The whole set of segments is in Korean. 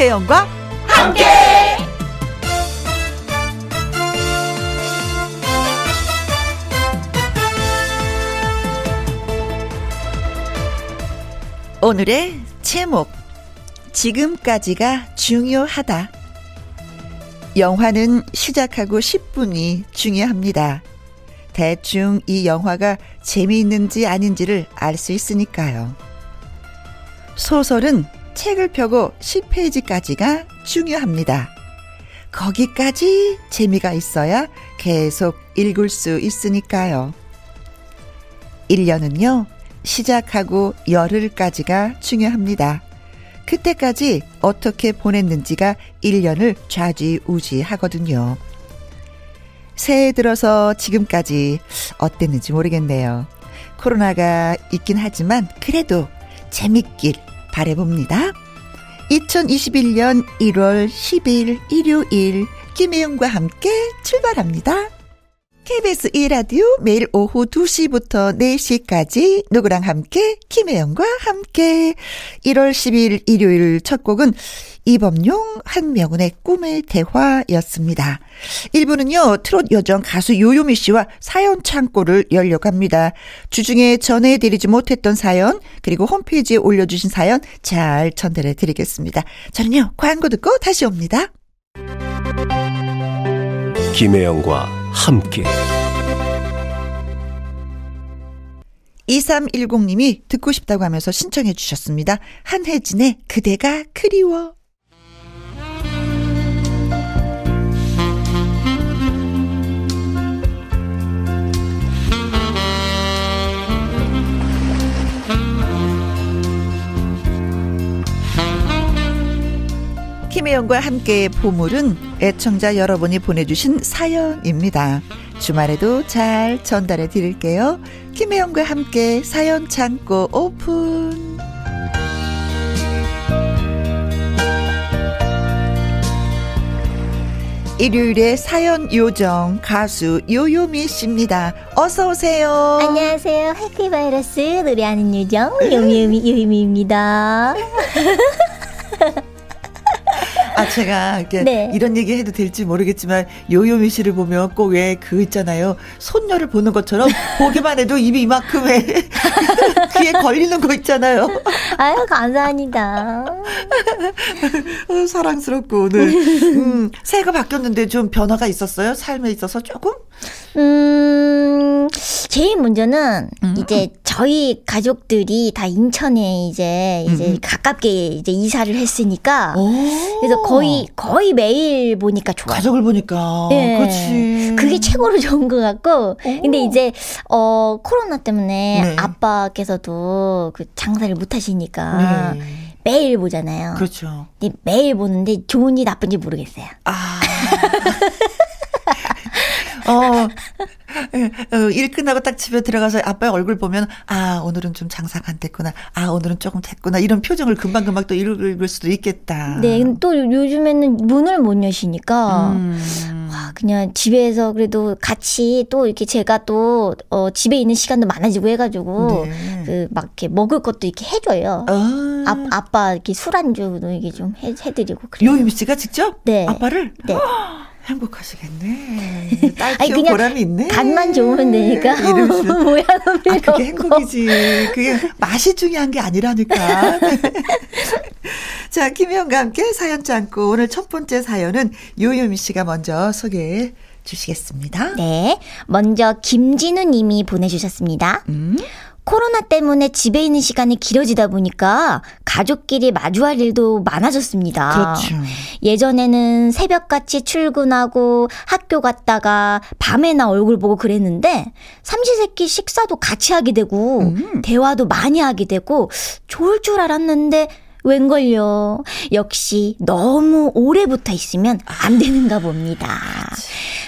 김혜영과 함께. 오늘의 제목 지금까지가 중요하다. 영화는 시작하고 10분이 중요합니다. 대충 이 영화가 재미있는지 아닌지를 알 수 있으니까요. 소설은 책을 펴고 10페이지까지가 중요합니다. 거기까지 재미가 있어야 계속 읽을 수 있으니까요. 1년은요, 시작하고 열흘까지가 중요합니다. 그때까지 어떻게 보냈는지가 1년을 좌지우지 하거든요. 새해 들어서 지금까지 어땠는지 모르겠네요. 코로나가 있긴 하지만 그래도 재밌길 바래봅니다. 2021년 1월 10일 일요일 김혜영과 함께 출발합니다. KBS 1라디오 매일 오후 2시부터 4시까지 누구랑 함께 김혜영과 함께 1월 10일 일요일 첫 곡은 이범용 한명훈의 꿈의 대화였습니다. 1부는요 트롯 여정 가수 요요미 씨와 사연 창고를 열려고 합니다. 주중에 전해드리지 못했던 사연 그리고 홈페이지에 올려주신 사연 잘 전달해 드리겠습니다. 저는요 광고 듣고 다시 옵니다. 김혜영과 함께 2310님이 듣고 싶다고 하면서 신청해 주셨습니다. 한혜진의 그대가 그리워. 김혜영과 함께 보물은 애청자 여러분이 보내주신 사연입니다. 주말에도 잘 전달해 드릴게요. 김혜영과 함께 사연 창고 오픈. 일요일에 사연 요정 가수 요요미 씨입니다. 어서 오세요. 안녕하세요. 해피바이러스 노래하는 요정 요요미 요요미입니다. 아, 제가 이렇게 네. 이런 얘기 해도 될지 모르겠지만 요요미 씨를 보면 꼭 왜 그 있잖아요. 손녀를 보는 것처럼 보기만 해도 입이 이만큼 해. 귀에 걸리는 거 있잖아요. 아유, 감사합니다. 어, 사랑스럽고 오늘 음, 새해가 바뀌었는데 좀 변화가 있었어요? 삶에 있어서 조금? 음, 제일 먼저는 음. 이제 저희 가족들이 다 인천에 이제 이제 음. 가깝게 이제 이사를 했으니까 오. 그래서 거의 거의 매일 보니까 좋아요. 가족을 보니까. 네. 그렇지. 그게 최고로 좋은 것 같고. 오. 근데 이제 어 코로나 때문에 네. 아빠께서도 그 장사를 못 하시니까 네. 매일 보잖아요. 그렇죠. 근데 매일 보는데 좋은지 나쁜지 모르겠어요. 아. 어, 예, 어, 일 끝나고 딱 집에 들어가서 아빠의 얼굴 보면, 아, 오늘은 좀 장사가 안 됐구나. 아, 오늘은 조금 됐구나. 이런 표정을 금방금방 또 읽을 수도 있겠다. 네, 또 요즘에는 문을 못 여시니까, 음. 와, 그냥 집에서 그래도 같이 또 이렇게 제가 또, 어, 집에 있는 시간도 많아지고 해가지고, 네. 그, 막 이렇게 먹을 것도 이렇게 해줘요. 아, 아 아빠 이렇게 술안주도 이게 좀 해, 해드리고 그래요. 요임 씨가 직접? 네. 아빠를? 네. 행복하시겠네. 딸 키운 보람이 있네. 간만 좋으면 되니까. 이름 모양은 아, 그게 행복이지. 그게 맛이 중요한 게 아니라니까. 자, 김희영과 함께 사연 짱고 오늘 첫 번째 사연은 요요미 씨가 먼저 소개해 주시겠습니다. 네. 먼저 김진우 님이 보내주셨습니다. 음? 코로나 때문에 집에 있는 시간이 길어지다 보니까 가족끼리 마주할 일도 많아졌습니다. 그렇죠. 예전에는 새벽같이 출근하고 학교 갔다가 밤에나 얼굴 보고 그랬는데 삼시세끼 식사도 같이 하게 되고 음. 대화도 많이 하게 되고 좋을 줄 알았는데 웬걸요. 역시 너무 오래 붙어 있으면 안 되는가 봅니다.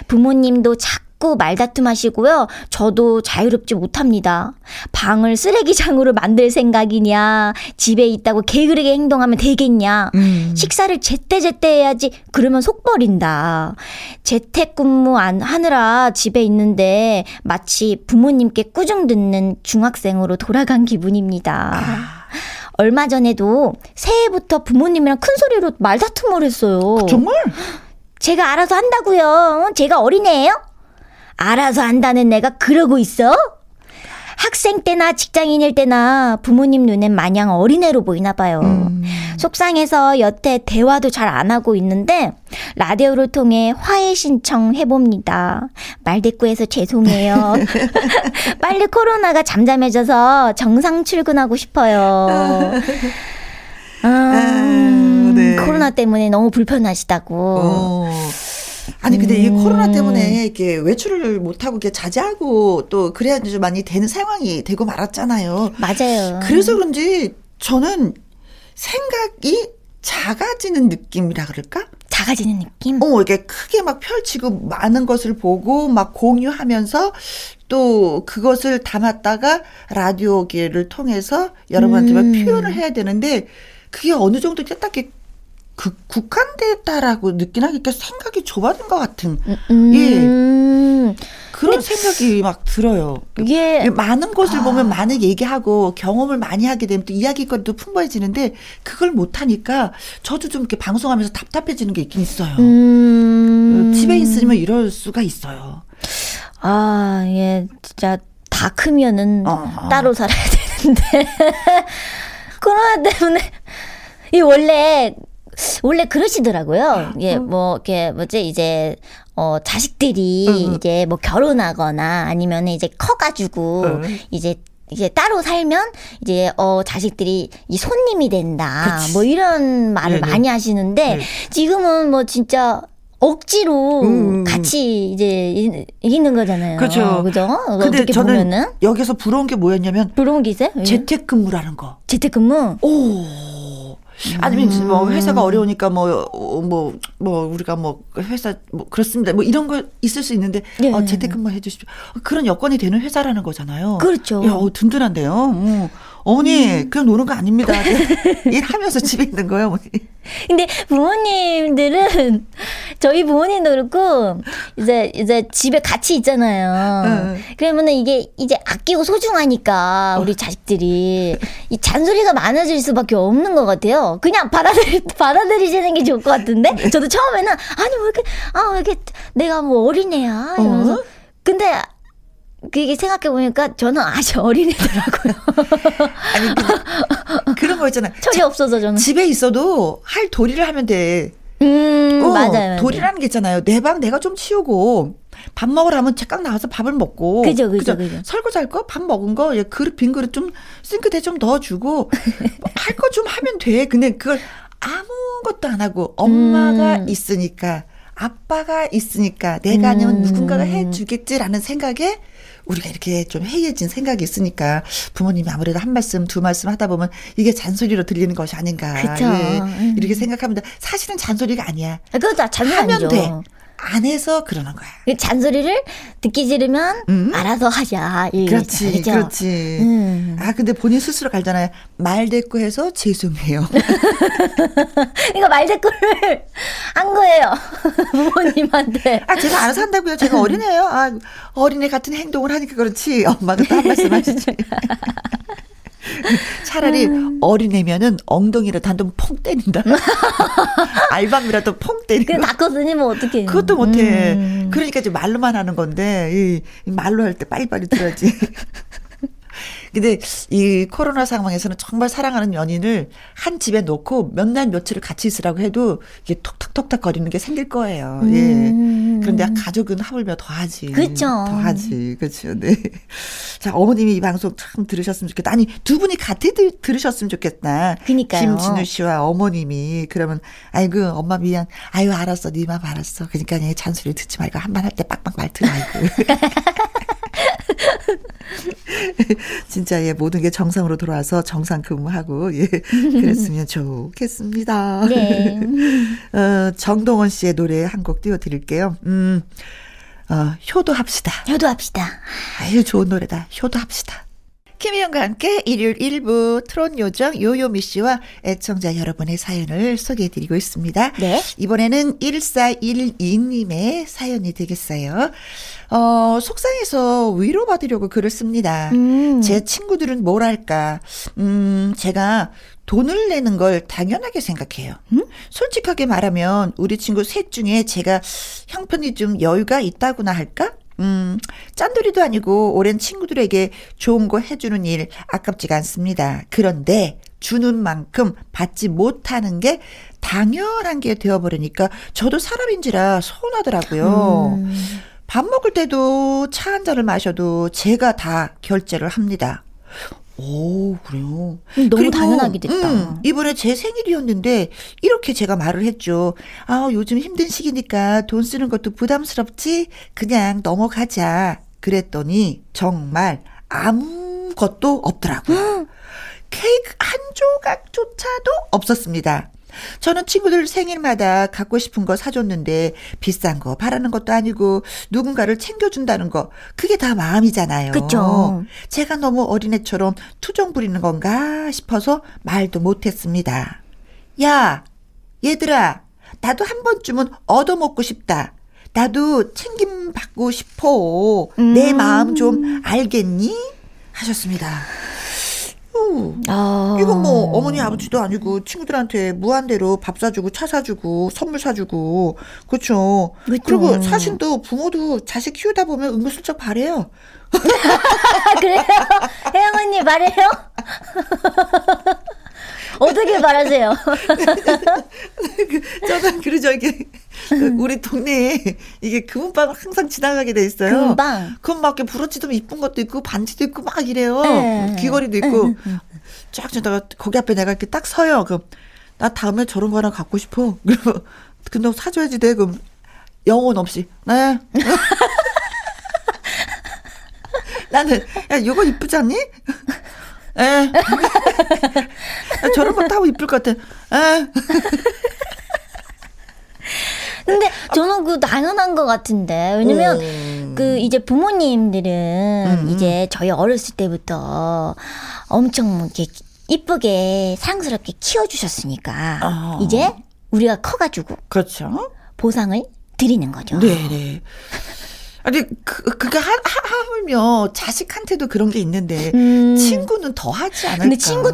부모님도 자꾸 자꾸 말다툼하시고요. 저도 자유롭지 못합니다. 방을 쓰레기장으로 만들 생각이냐, 집에 있다고 게으르게 행동하면 되겠냐, 음. 식사를 제때제때 해야지, 그러면 속 버린다. 재택근무 안 하느라 집에 있는데 마치 부모님께 꾸중 듣는 중학생으로 돌아간 기분입니다. 아. 얼마 전에도 새해부터 부모님이랑 큰 소리로 말다툼을 했어요. 정말? 제가 알아서 한다고요. 제가 어린애예요? 알아서 한다는 내가 그러고 있어? 학생 때나 직장인일 때나 부모님 눈엔 마냥 어린애로 보이나 봐요. 음. 속상해서 여태 대화도 잘 안 하고 있는데 라디오를 통해 화해 신청 해봅니다. 말대꾸해서 죄송해요. 빨리 코로나가 잠잠해져서 정상 출근하고 싶어요. 음, 아, 네. 코로나 때문에 너무 불편하시다고. 어. 아니 근데 음. 이 코로나 때문에 이렇게 외출을 못 하고 이렇게 자제하고 또 그래야 좀 많이 되는 상황이 되고 말았잖아요. 맞아요. 그래서 그런지 저는 생각이 작아지는 느낌이라 그럴까? 작아지는 느낌? 어, 이게 크게 막 펼치고 많은 것을 보고 막 공유하면서 또 그것을 담았다가 라디오기를 통해서 여러분한테 음. 표현을 해야 되는데 그게 어느 정도 딱 이렇게 그 국한됐다라고 느끼나 그러니까 생각이 좁아진 것 같은 음. 예 그런 생각이 막 들어요. 이게 많은 것을 아. 보면 많은 얘기하고 경험을 많이 하게 되면 또 이야기거리도 풍부해지는데 그걸 못 하니까 저도 좀 이렇게 방송하면서 답답해지는 게 있긴 있어요. 음. 집에 있으면 이럴 수가 있어요. 아, 예, 진짜 다 크면은 어. 따로 살아야 되는데 코로나 때문에 이 원래 원래 그러시더라고요. 예, 뭐, 이렇게, 뭐지, 이제, 어, 자식들이 응. 이제 뭐 결혼하거나 아니면 이제 커가지고 응. 이제 이제 따로 살면 이제 어 자식들이 이 손님이 된다. 그치. 뭐 이런 말을 네네. 많이 하시는데 네. 지금은 뭐 진짜 억지로 음. 같이 이제 있는 거잖아요. 그렇죠. 그죠? 근데 저는 보면은. 여기서 부러운 게 뭐였냐면 부러운 게 있어요? 재택근무라는 거. 재택근무? 오. 아니면 음. 뭐 회사가 어려우니까 뭐뭐뭐 뭐, 뭐 우리가 뭐 회사 뭐 그렇습니다. 뭐 이런 거 있을 수 있는데 네. 어, 재택근무 해주십시오. 그런 여건이 되는 회사라는 거잖아요. 그렇죠. 야, 어, 든든한데요. 어. 어머니, 음. 그냥 노는 거 아닙니다. 일하면서 집에 있는 거예요, 어머니. 근데 부모님들은, 저희 부모님도 그렇고, 이제, 이제 집에 같이 있잖아요. 응. 그러면은 이게 이제 아끼고 소중하니까, 우리 자식들이, 이 잔소리가 많아질 수밖에 없는 것 같아요. 그냥 받아들이, 받아들이시는 게 좋을 것 같은데? 네. 저도 처음에는, 아니, 왜 이렇게, 아, 왜 이렇게, 내가 뭐 어린애야? 이러면서. 어? 근데 그게 생각해보니까 저는 아직 어린애더라고요. 아니, 그, 그런 거 있잖아요. 철이 자, 없어서 저는. 집에 있어도 할 도리를 하면 돼. 음, 어, 맞아요. 도리라는 게 있잖아요. 내 방 내가 좀 치우고, 밥 먹으라면 책각 나와서 밥을 먹고. 그죠, 그죠, 그죠. 설거지 할 거, 밥 먹은 거, 예, 그릇, 빈 그릇 좀 싱크대 좀 넣어주고, 할 거 좀 하면 돼. 근데 그걸 아무것도 안 하고, 엄마가 음. 있으니까, 아빠가 있으니까, 내가 아니면 음. 누군가가 해주겠지라는 생각에, 우리가 이렇게 좀 해이해진 생각이 있으니까 부모님이 아무래도 한 말씀 두 말씀 하다 보면 이게 잔소리로 들리는 것이 아닌가 예, 음. 이렇게 생각합니다. 사실은 잔소리가 아니야. 그거 다 잔소리 하면 아니죠. 돼. 안 해서 그러는 거야. 잔소리를 듣기 싫으면 음? 알아서 하자. 그렇지, 그렇죠? 그렇지. 음. 아 근데 본인 스스로 갈잖아요. 말 대꾸해서 죄송해요. 이거 말 대꾸를 한 거예요. 부모님한테. 아 제가 알아서 한다고요. 제가 어린애예요. 아 어린애 같은 행동을 하니까 그렇지. 엄마가 또한 말씀 하시지. 차라리 음. 어린애면은 엉덩이를 단돈 퐁 때린다. 알밤이라도 퐁 때리고. 다 컸으니면 어떻게? 그것도 못해. 음. 그러니까 이제 말로만 하는 건데 이 말로 할 때 빨리빨리 들어야지. 근데 이 코로나 상황에서는 정말 사랑하는 연인을 한 집에 놓고 몇 날 며칠을 같이 있으라고 해도 이게 톡탁톡탁 거리는 게 생길 거예요. 예. 음. 그런데 가족은 하물며 더 하지. 그렇죠. 더 하지. 그렇죠. 네. 자, 어머님이 이 방송 참 들으셨으면 좋겠다. 아니, 두 분이 같이 들, 들으셨으면 좋겠다. 그니까요. 김진우 씨와 어머님이 그러면 아이고, 엄마 미안. 아유, 알았어. 네맘 알았어. 그러니까 얘 잔소리 듣지 말고 한 번 할 때 빡빡 말트 말고. 진짜 예 모든 게 정상으로 돌아와서 정상 근무하고 예 그랬으면 좋겠습니다. 네. 어, 정동원 씨의 노래 한 곡 띄워드릴게요. 음, 어, 효도합시다. 효도합시다. 아유 좋은 노래다. 효도합시다. 김희영과 함께 일요일 1부 트롯 요정 요요미 씨와 애청자 여러분의 사연을 소개해 드리고 있습니다. 네. 이번에는 1412님의 사연이 되겠어요. 어, 속상해서 위로받으려고 글을 씁니다. 음. 제 친구들은 뭐랄까, 음, 제가 돈을 내는 걸 당연하게 생각해요. 음? 솔직하게 말하면 우리 친구 셋 중에 제가 형편이 좀 여유가 있다고나 할까? 음, 짠돌이도 아니고 오랜 친구들에게 좋은 거 해주는 일 아깝지가 않습니다. 그런데 주는 만큼 받지 못하는 게 당연한 게 되어버리니까 저도 사람인지라 서운하더라고요. 음. 밥 먹을 때도 차 한 잔을 마셔도 제가 다 결제를 합니다. 오, 그래요. 음, 너무 당연하게 됐다. 음, 이번에 제 생일이었는데 이렇게 제가 말을 했죠. 아, 요즘 힘든 시기니까 돈 쓰는 것도 부담스럽지? 그냥 넘어가자. 그랬더니 정말 아무것도 없더라고요. 케이크 한 조각조차도 없었습니다. 저는 친구들 생일마다 갖고 싶은 거 사줬는데 비싼 거 바라는 것도 아니고 누군가를 챙겨준다는 거 그게 다 마음이잖아요. 그쵸. 제가 너무 어린애처럼 투정 부리는 건가 싶어서 말도 못했습니다. 야, 얘들아, 나도 한 번쯤은 얻어먹고 싶다. 나도 챙김 받고 싶어. 내 음. 마음 좀 알겠니? 하셨습니다. 우. 아. 이건 뭐 어머니 아버지도 아니고 친구들한테 무한대로 밥 사주고 차 사주고 선물 사주고 그렇죠. 그쵸. 그리고 사실도 부모도 자식 키우다 보면 은근슬쩍 바래요. 아, 그래요? 혜영 언니 말해요? 어떻게 말하세요? 그, 저는 그러죠 이게 그 우리 동네에 이게 금은방 항상 지나가게 돼 있어요. 금은방? 그럼 막 이렇게 브로치도 이쁜 것도 있고 반지도 있고 막 이래요. 네. 귀걸이도 있고 쫙 지나다가 거기 앞에 내가 이렇게 딱 서요. 그럼 나 다음에 저런 거 하나 갖고 싶어. 그리고 근데 사줘야지 돼. 그럼 영혼 없이 네. 나는 야 요거 이쁘지 않니? 에. 야, 저런 거 타고 이쁠 것 같아. 에. 근데 저는 그 당연한 것 같은데 왜냐면 음. 그 이제 부모님들은 음, 이제 저희 어렸을 때부터 엄청 이렇게 이쁘게 사랑스럽게 키워주셨으니까 어. 이제 우리가 커가지고 그렇죠. 보상을 드리는 거죠. 네네. 아니 그 그게 하, 하, 하물며 자식한테도 그런 게 있는데 음. 친구는 더 하지 않을까? 근데 친구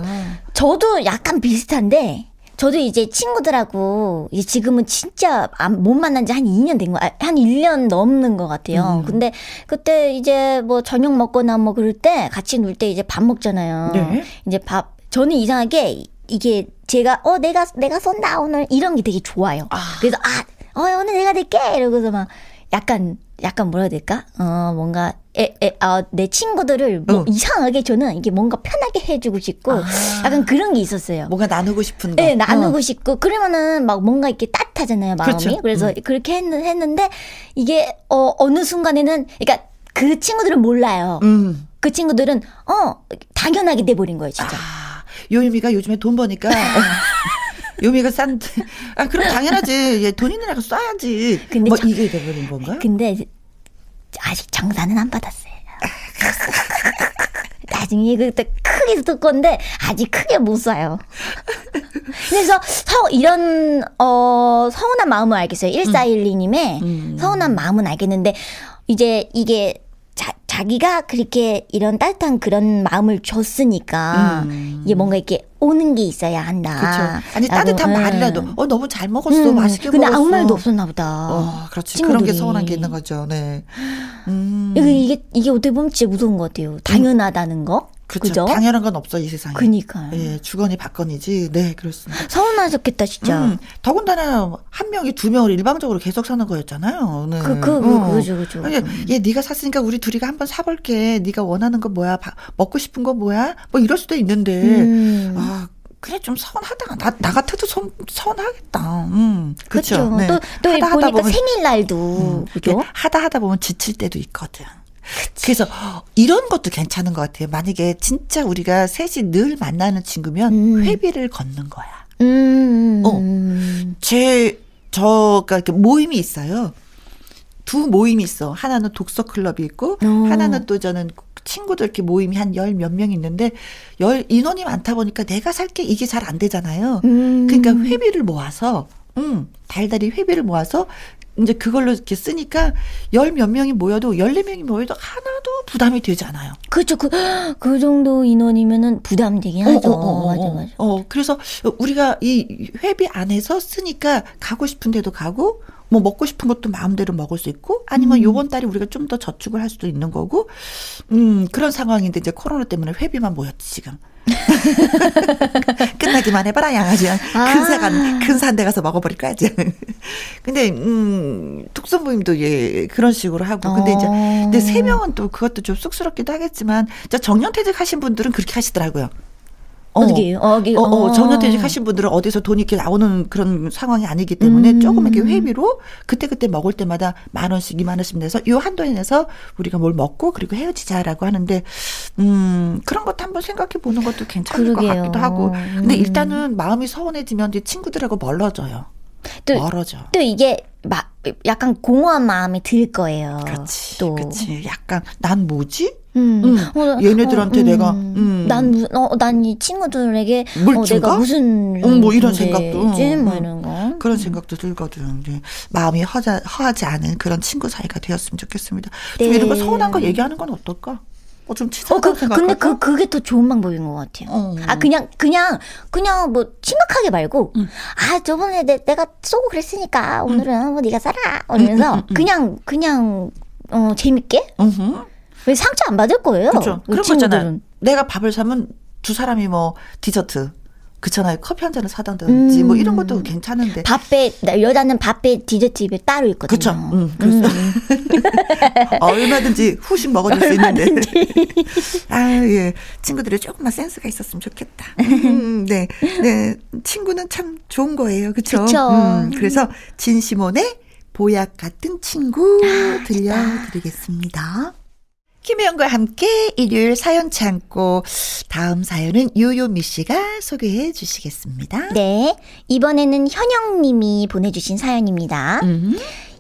저도 약간 비슷한데 저도 이제 친구들하고 이제 지금은 진짜 안- 못 만난 지 한 2년 된 거, 아, 한 1년 넘는 것 같아요. 음. 근데 그때 이제 뭐 저녁 먹거나 뭐 그럴 때 같이 놀 때 이제 밥 먹잖아요. 네. 이제 밥, 저는 이상하게 이게 제가 어, 내가, 내가 쏜다 오늘 이런 게 되게 좋아요. 아. 그래서 아, 어, 오늘 내가 낼게 이러고서 막 약간 약간 뭐라 해야 될까? 어, 뭔가, 에, 에, 아, 내 친구들을 뭐 어. 이상하게 저는 이게 뭔가 편하게 해주고 싶고 아. 약간 그런 게 있었어요. 뭔가 나누고 싶은 거. 네, 나누고 어. 싶고 그러면은 막 뭔가 이렇게 따뜻하잖아요 마음이. 그렇죠. 그래서 그렇게 했, 했는데 이게 어 어느 순간에는 그러니까 그 친구들은 몰라요. 음. 그 친구들은 어 당연하게 돼버린 거예요 진짜. 아, 요유미가 요즘에 돈 버니까 요미가 싼. 아 그럼 당연하지. 얘 돈 있는 애가 써야지. 근데 뭐 저- 이게 돼버린 건가? 근데 아직 정산은 안 받았어요. 나중에 그때 크게 들 건데 아직 크게 못 사요. 그래서 서 이런 어 서운한 마음을 알겠어요. 1412님의 음. 서운한 마음은 알겠는데 이제 이게 자, 자기가 그렇게 이런 따뜻한 그런 마음을 줬으니까 음. 이게 뭔가 이렇게 오는 게 있어야 한다. 그렇죠. 아니 따뜻한 음. 말이라도 어 너무 잘 먹었어, 음, 맛있게 근데 먹었어. 아무 말도 없었나 보다. 어, 그렇지. 그런 게 친구들이. 서운한 게 있는 거죠. 네. 음. 이게, 이게, 이게 어떻게 보면 진짜 무서운 것 같아요. 당연하다는 거. 그렇죠. 당연한 건 없어 이 세상에. 그니까요. 예, 주거니 받거니지. 네, 그렇습니다. 서운하셨겠다, 진짜. 음, 더군다나 한 명이 두 명을 일방적으로 계속 사는 거였잖아요. 네. 그, 그, 그, 어. 그죠, 그죠. 아니, 얘 네가 샀으니까 우리 둘이가 한번 사볼게. 네가 원하는 거 뭐야? 바- 먹고 싶은 거 뭐야? 뭐 이럴 수도 있는데. 음. 아, 그래 좀 서운하다. 나, 나 같아도 서, 서운하겠다. 음, 그렇죠. 그쵸. 또, 또 하다 하다 보니까 보면- 생일날도, 음, 그죠? 하다 하다 보면 지칠 때도 있거든. 그래서 이런 것도 괜찮은 것 같아요. 만약에 진짜 우리가 셋이 늘 만나는 친구면 음. 회비를 걷는 거야. 음. 어. 음. 제 저가 이렇게 모임이 있어요. 두 모임이 있어. 하나는 독서 클럽이 있고, 오. 하나는 또 저는 친구들 이렇게 모임이 한 열 몇 명 있는데 열 인원이 많다 보니까 내가 살게 이게 잘 안 되잖아요. 음. 그러니까 회비를 모아서 음, 달달이 회비를 모아서 이제 그걸로 이렇게 쓰니까 열 몇 명이 모여도 열네 명이 모여도 하나도 부담이 되지 않아요. 그렇죠. 그, 그 정도 인원이면은 부담되긴 어, 하죠. 어, 어, 어, 맞아, 맞아. 어, 그래서 우리가 이 회비 안에서 쓰니까 가고 싶은 데도 가고 뭐 먹고 싶은 것도 마음대로 먹을 수 있고 아니면 음. 요번 달에 우리가 좀 더 저축을 할 수도 있는 거고 음 그런 상황인데 이제 코로나 때문에 회비만 모였지 지금 끝나기만 해봐라 양아지 아. 큰사간 큰산데 가서 먹어버릴 거야 지 근데 음 독서모임도 예 그런 식으로 하고 근데 이제 근데 세 명은 또 그것도 좀 쑥스럽기도 하겠지만 정년퇴직 하신 분들은 그렇게 하시더라고요. 어. 어떻게 어, 어, 어, 정년퇴직 하신 분들은 어디서 돈이 이렇게 나오는 그런 상황이 아니기 때문에 음. 조금 이렇게 회비로 그때그때 먹을 때마다 만 원씩, 이만 원씩 내서 요 한도에 내서 우리가 뭘 먹고 그리고 헤어지자라고 하는데, 음, 그런 것도 한번 생각해 보는 것도 괜찮을 그러게요. 것 같기도 하고. 근데 음. 일단은 마음이 서운해지면 이제 친구들하고 멀어져요. 또, 멀어져. 또 이게 막 약간 공허한 마음이 들 거예요. 그렇지. 또. 그렇지. 약간 난 뭐지? 음. 음. 어, 얘네들한테 어, 음. 내가 음. 난 어, 난이 친구들에게 어, 내가 무슨 음, 뭐 이런 생각도 뭐 음. 이런 거 그런 생각도 들거든. 이제 마음이 허자, 허하지 않은 그런 친구 사이가 되었으면 좋겠습니다. 네. 좀 이런 거 서운한 거 얘기하는 건 어떨까? 어, 좀 치사하다 어, 그, 근데 그, 그게 더 좋은 방법인 것 같아요. 어. 아, 그냥, 그냥, 그냥 뭐, 심각하게 말고, 음. 아, 저번에 내, 내가 쏘고 그랬으니까, 오늘은 음. 뭐, 네가 싸라! 이러면서, 음, 그냥, 그냥, 어, 재밌게? 왜 상처 안 받을 거예요? 그렇죠. 그런 거 있잖아요. 내가 밥을 사면 두 사람이 뭐, 디저트. 그렇잖아요. 커피 한 잔을 사던지 음. 뭐 이런 것도 괜찮은데. 밥배 여자는 밥배 디저트 입에 따로 있거든요. 그렇죠. 음, 음. 어, 얼마든지 후식 먹어줄 수 있는데. 아 예, 친구들이 조금만 센스가 있었으면 좋겠다. 음, 네, 네, 친구는 참 좋은 거예요, 그렇죠. 음, 그래서 진시몬의 보약 같은 친구 아, 들려드리겠습니다. 김혜영과 함께 일요일 사연 창고 다음 사연은 요요미 씨가 소개해 주시겠습니다. 네. 이번에는 현영 님이 보내주신 사연입니다. 음.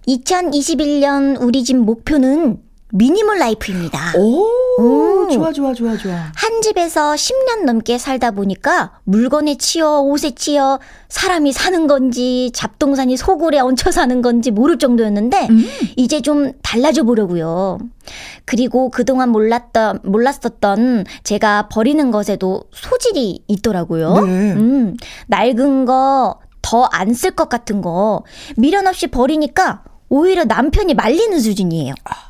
2021년 우리 집 목표는 미니멀 라이프입니다. 오, 오, 좋아, 좋아, 좋아, 좋아. 한 집에서 10년 넘게 살다 보니까 물건에 치여, 옷에 치여, 사람이 사는 건지, 잡동산이 소굴에 얹혀 사는 건지 모를 정도였는데, 음. 이제 좀 달라져 보려고요. 그리고 그동안 몰랐던, 몰랐었던 제가 버리는 것에도 소질이 있더라고요. 네. 음, 낡은 거, 더 안 쓸 것 같은 거, 미련 없이 버리니까 오히려 남편이 말리는 수준이에요. 아.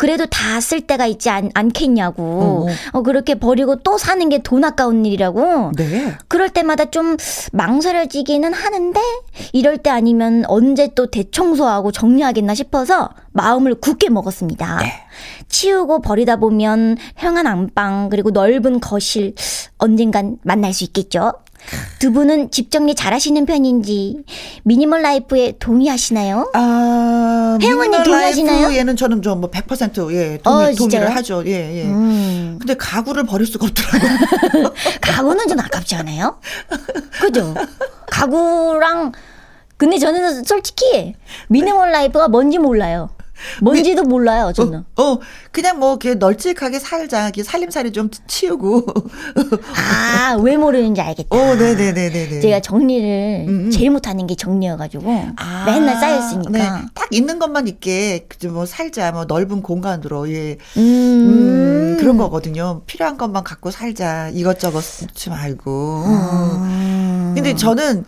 그래도 다 쓸 때가 있지 않, 않겠냐고. 어, 어, 그렇게 버리고 또 사는 게 돈 아까운 일이라고. 네. 그럴 때마다 좀 망설여지기는 하는데 이럴 때 아니면 언제 또 대청소하고 정리하겠나 싶어서 마음을 굳게 먹었습니다. 네. 치우고 버리다 보면 형한 안방 그리고 넓은 거실 언젠간 만날 수 있겠죠. 두 분은 집 정리 잘하시는 편인지 미니멀 라이프에 동의하시나요? 아, 혜영 언니 동의하시나요? 얘는 저는 좀 뭐 100% 예, 동의, 어, 동의를 하죠. 예, 예. 음. 근데 가구를 버릴 수가 없더라고요. 가구는 좀 아깝지 않아요? 그죠? 가구랑 근데 저는 솔직히 minimal life가 뭔지 몰라요. 뭔지도 몰라요, 저는. 어, 어, 그냥 뭐, 이렇게 널찍하게 살자. 이렇게 살림살이 좀 치우고. 아, 왜 모르는지 알겠다. 어, 네네네네. 제가 정리를 음, 음. 제일 못하는 게 정리여가지고. 아, 맨날 쌓였으니까. 네. 딱 있는 것만 있게, 뭐, 살자. 뭐, 넓은 공간으로, 예. 음. 음 그런 거거든요. 필요한 것만 갖고 살자. 이것저것 쓰지 말고. 아. 근데 저는,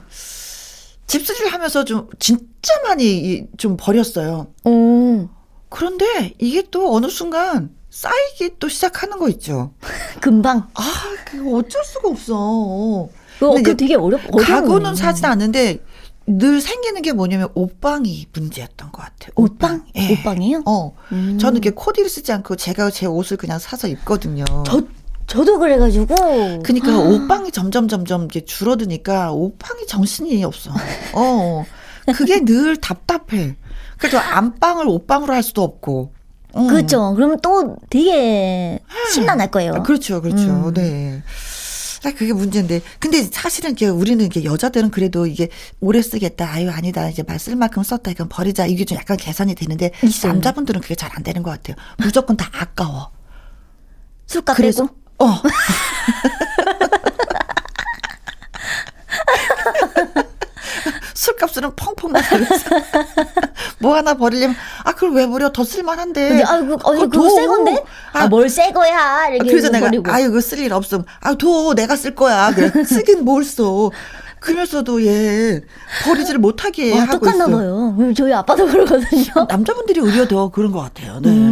집수질 하면서 좀 진짜 많이 좀 버렸어요. 오. 그런데 이게 또 어느 순간 쌓이기 또 시작하는 거 있죠. 금방. 아, 그거 어쩔 수가 없어. 그, 그 되게 어렵, 어려운 가구는 사진 않는데 늘 생기는 게 뭐냐면 옷방이 문제였던 것 같아요. 옷방? 예. 옷방이요? 어. 음. 저는 이렇게 코디를 쓰지 않고 제가 제 옷을 그냥 사서 입거든요. 저 저도 그래가지고. 그니까 아. 옷방이 점점 점점 이게 줄어드니까 옷방이 정신이 없어. 어. 그게 늘 답답해. 그래서 안방을 옷방으로 할 수도 없고. 어. 그렇죠. 그러면 또 되게 심란할 거예요. 그렇죠, 그렇죠. 음. 네. 그게 문제인데. 근데 사실은 이게 우리는 이게 여자들은 그래도 이게 오래 쓰겠다. 아유, 아니다. 이제 말쓸 만큼 썼다. 이건 버리자. 이게 좀 약간 계산이 되는데. 있어요. 남자분들은 그게 잘 안 되는 것 같아요. 무조건 다 아까워. 술값 빼고? 어. 술값으로 펑펑 나가면서 뭐 하나 버리려면 아 그걸 왜 버려 더 쓸만한데 아이고 아니 그거 새 건데 아뭘새 거야 이렇게 그래서 내가 버리고. 아유 그거 쓸 일 없음 아둬 내가 쓸 거야 그래 쓰긴 뭘써 그러면서도 얘 버리지를 못하게 아, 하고 똑같나 있어. 봐요. 저희 아빠도 그러거든요. 남자분들이 오히려 더 그런 것 같아요. 네. 음.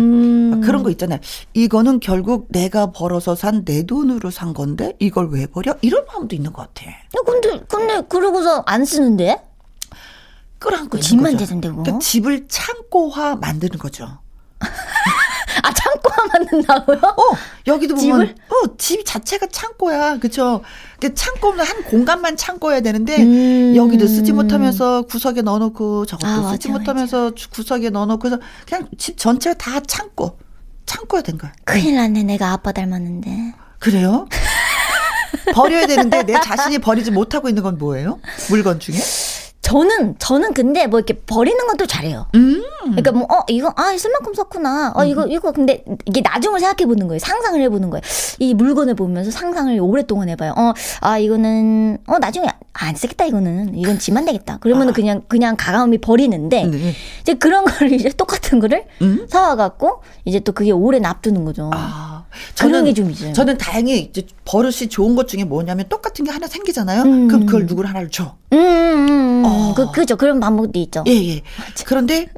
그런 거 있잖아요. 이거는 결국 내가 벌어서 산 내 돈으로 산 건데 이걸 왜 버려? 이런 마음도 있는 것 같아. 근데 근데 그러고서 안 쓰는데? 끌어안고 집만 되는데 뭐. 그러니까 집을 창고화 만드는 거죠. 아 창고화 만든다고요? 어 여기도 보면 집을? 어 집 자체가 창고야 그쵸? 근데 창고는 한 공간만 창고야 되는데 음. 여기도 쓰지 못하면서 구석에 넣어놓고 저것도 아, 쓰지 맞아, 못하면서 맞아. 구석에 넣어놓고 서 그냥 집 전체가 다 창고 창고야 된 거야. 큰일 났네 내가 아빠 닮았는데. 그래요? 버려야 되는데 내 자신이 버리지 못하고 있는 건 뭐예요? 물건 중에? 저는 저는 근데 뭐 이렇게 버리는 것도 잘해요. 음. 그러니까 뭐 어 이거 아 쓸 만큼 썼구나. 어 이거 음. 이거 근데 이게 나중을 생각해 보는 거예요. 상상을 해 보는 거예요. 이 물건을 보면서 상상을 오랫동안 해봐요. 어 아 이거는 어 나중에 안 쓰겠다 이거는 이건 지만 되겠다. 그러면은 아. 그냥 그냥 가감히 버리는데 네. 이제 그런 거를 이제 똑같은 거를 음? 사와 갖고 이제 또 그게 오래 납두는 거죠. 아. 저는 게좀 있어요. 저는 다행히 이제 버릇이 좋은 것 중에 뭐냐면 똑같은 게 하나 생기잖아요. 음. 그럼 그걸 누구를 하나를 줘. 음, 음. 그, 그죠. 그런 방법도 있죠. 예, 예. 맞아. 그런데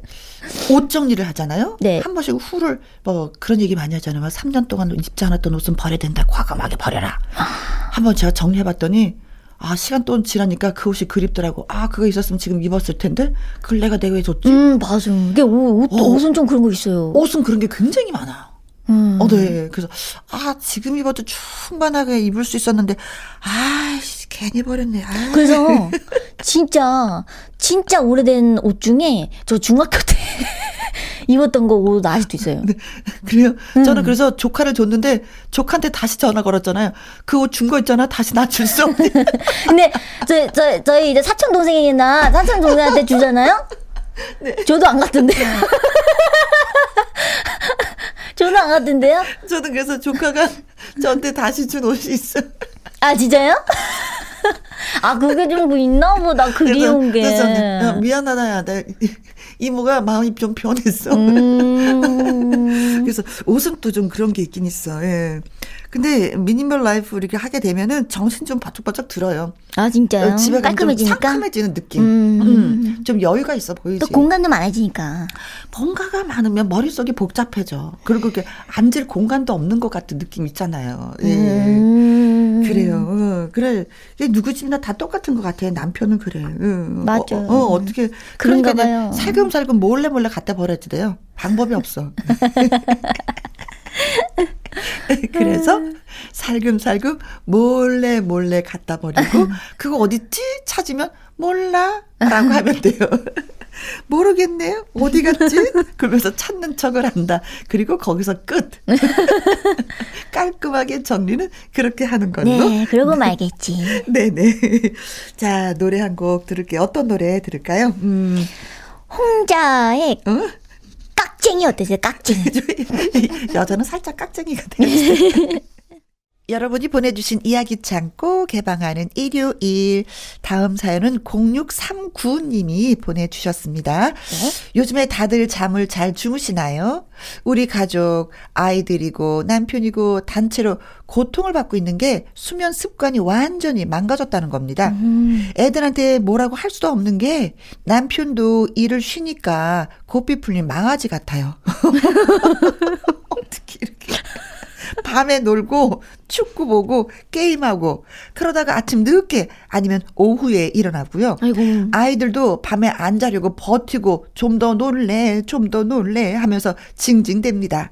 옷 정리를 하잖아요. 네. 한 번씩 후를 뭐 그런 얘기 많이 하잖아요. 3년 동안 입지 않았던 옷은 버려야 된다. 과감하게 버려라. 아. 한번 제가 정리해봤더니 아, 시간 또 지나니까 그 옷이 그립더라고. 아, 그거 있었으면 지금 입었을 텐데? 그걸 내가 내가 왜 줬지? 음, 맞아. 이게 옷, 옷, 어. 옷은 좀 그런 거 있어요. 옷은 그런 게 굉장히 많아. 음. 어, 네. 그래서, 아, 지금 입어도 충분하게 입을 수 있었는데, 아, 괜히 버렸네. 아. 그래서, 진짜, 진짜 오래된 옷 중에, 저 중학교 때, 입었던 거 옷 아직도 있어요. 네, 그래요? 음. 저는 그래서 조카를 줬는데 조카한테 다시 전화 걸었잖아요. 그 옷 준 거 있잖아. 다시 나 줄 수 없네. 근데 저, 저, 저희 이제 사촌 동생이나 사촌 동생한테 주잖아요. 네. 저도 안 갔던데. 저도 안 갔던데요? 저도 그래서 조카가 저한테 다시 준 옷이 있어. 아 진짜요? 아 그게 좀뭐 있나 보다 그리운 게. 그래서 미안하다 야, 내 이모가 마음이 좀 변했어. 음. 그래서 옷은 또좀 그런 게 있긴 있어. 예. 근데 minimal life 이렇게 하게 되면은 정신 좀 바짝바짝 들어요. 아 진짜요? 어, 집에 깔끔해지니까 상큼해지는 느낌. 음. 음. 좀 여유가 있어 보이지. 또 공간도 많아지니까. 뭔가가 많으면 머릿속이 복잡해져. 그리고 이렇게 앉을 공간도 없는 것 같은 느낌 있잖아요. 예. 음. 그래요. 어, 그래. 누구 집이나 다 똑같은 것 같아. 남편은 그래. 어, 맞아. 어, 어, 어떻게 그러니까 봐요. 살금살금 몰래 몰래 갖다 버려야 돼요. 방법이 없어. 그래서 살금살금 몰래 몰래 갖다 버리고 그거 어딨지 찾으면 몰라 라고 하면 돼요. 모르겠네요. 어디 갔지? 그러면서 찾는 척을 한다. 그리고 거기서 끝. 깔끔하게 정리는 그렇게 하는 걸로. 네, 그러고 말겠지. 네네. 자, 노래 한 곡 들을게요. 어떤 노래 들을까요? 음. 홍자의 어? 깍쟁이 어떠세요? 깍쟁이. 여자는 살짝 깍쟁이가 되요 여러분이 보내주신 이야기 창고 개방하는 일요일. 다음 사연은 0639님이 보내주셨습니다. 네? 요즘에 다들 잠을 잘 주무시나요? 우리 가족, 아이들이고 남편이고 단체로 고통을 받고 있는 게 수면 습관이 완전히 망가졌다는 겁니다. 음. 애들한테 뭐라고 할 수도 없는 게 남편도 일을 쉬니까 고삐 풀린 망아지 같아요. 어떻게 이렇게. 밤에 놀고 축구 보고 게임하고 그러다가 아침 늦게 아니면 오후에 일어나고요. 아이고. 아이들도 밤에 안 자려고 버티고 좀 더 놀래, 좀 더 놀래 하면서 징징댑니다.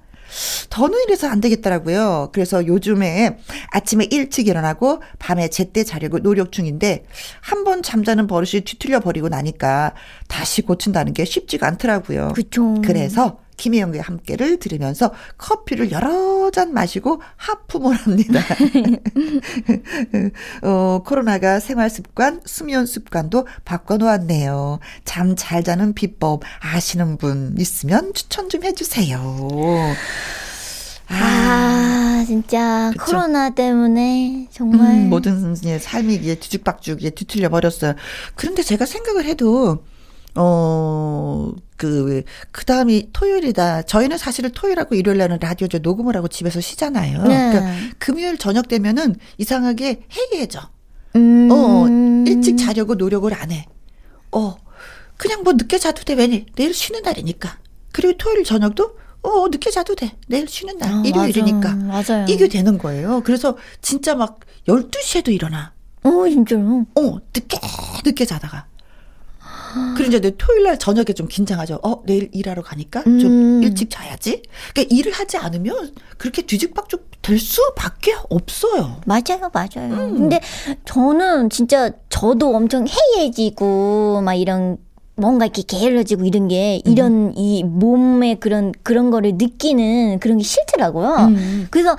더는 이래서 안 되겠더라고요. 그래서 요즘에 아침에 일찍 일어나고 밤에 제때 자려고 노력 중인데 한 번 잠자는 버릇이 뒤틀려 버리고 나니까 다시 고친다는 게 쉽지가 않더라고요. 그쵸. 그래서 김혜영과 함께를 들으면서 커피를 여러 잔 마시고 하품을 합니다. 어, 코로나가 생활 습관, 수면 습관도 바꿔놓았네요. 잠 잘 자는 비법 아시는 분 있으면 추천 좀 해주세요. 아, 아 진짜 그쵸? 코로나 때문에 정말 음, 모든 삶이 이게 뒤죽박죽 이게 뒤틀려 버렸어요. 그런데 제가 생각을 해도 어, 그, 그 다음이 토요일이다. 저희는 사실은 토요일하고 일요일 날은 라디오 저 녹음을 하고 집에서 쉬잖아요. 네. 그러니까 금요일 저녁 되면은 이상하게 해이해져. 음. 어, 일찍 자려고 노력을 안 해. 어, 그냥 뭐 늦게 자도 돼. 왜냐? 내일 쉬는 날이니까. 그리고 토요일 저녁도 어, 늦게 자도 돼. 내일 쉬는 날. 아, 일요일이니까. 맞아. 맞아요. 이게 되는 거예요. 그래서 진짜 막 12시에도 일어나. 어, 진짜요? 어, 늦게, 늦게 자다가. 그리고 이제 내 토요일 날 저녁에 좀 긴장하죠. 어, 내일 일하러 가니까 좀 음. 일찍 자야지. 그러니까 일을 하지 않으면 그렇게 뒤죽박죽 될 수밖에 없어요. 맞아요, 맞아요. 음. 근데 저는 진짜 저도 엄청 해이해지고 막 이런 뭔가 이렇게 게을러지고 이런 게 이런 음. 이 몸의 그런 그런 거를 느끼는 그런 게 싫더라고요. 음. 그래서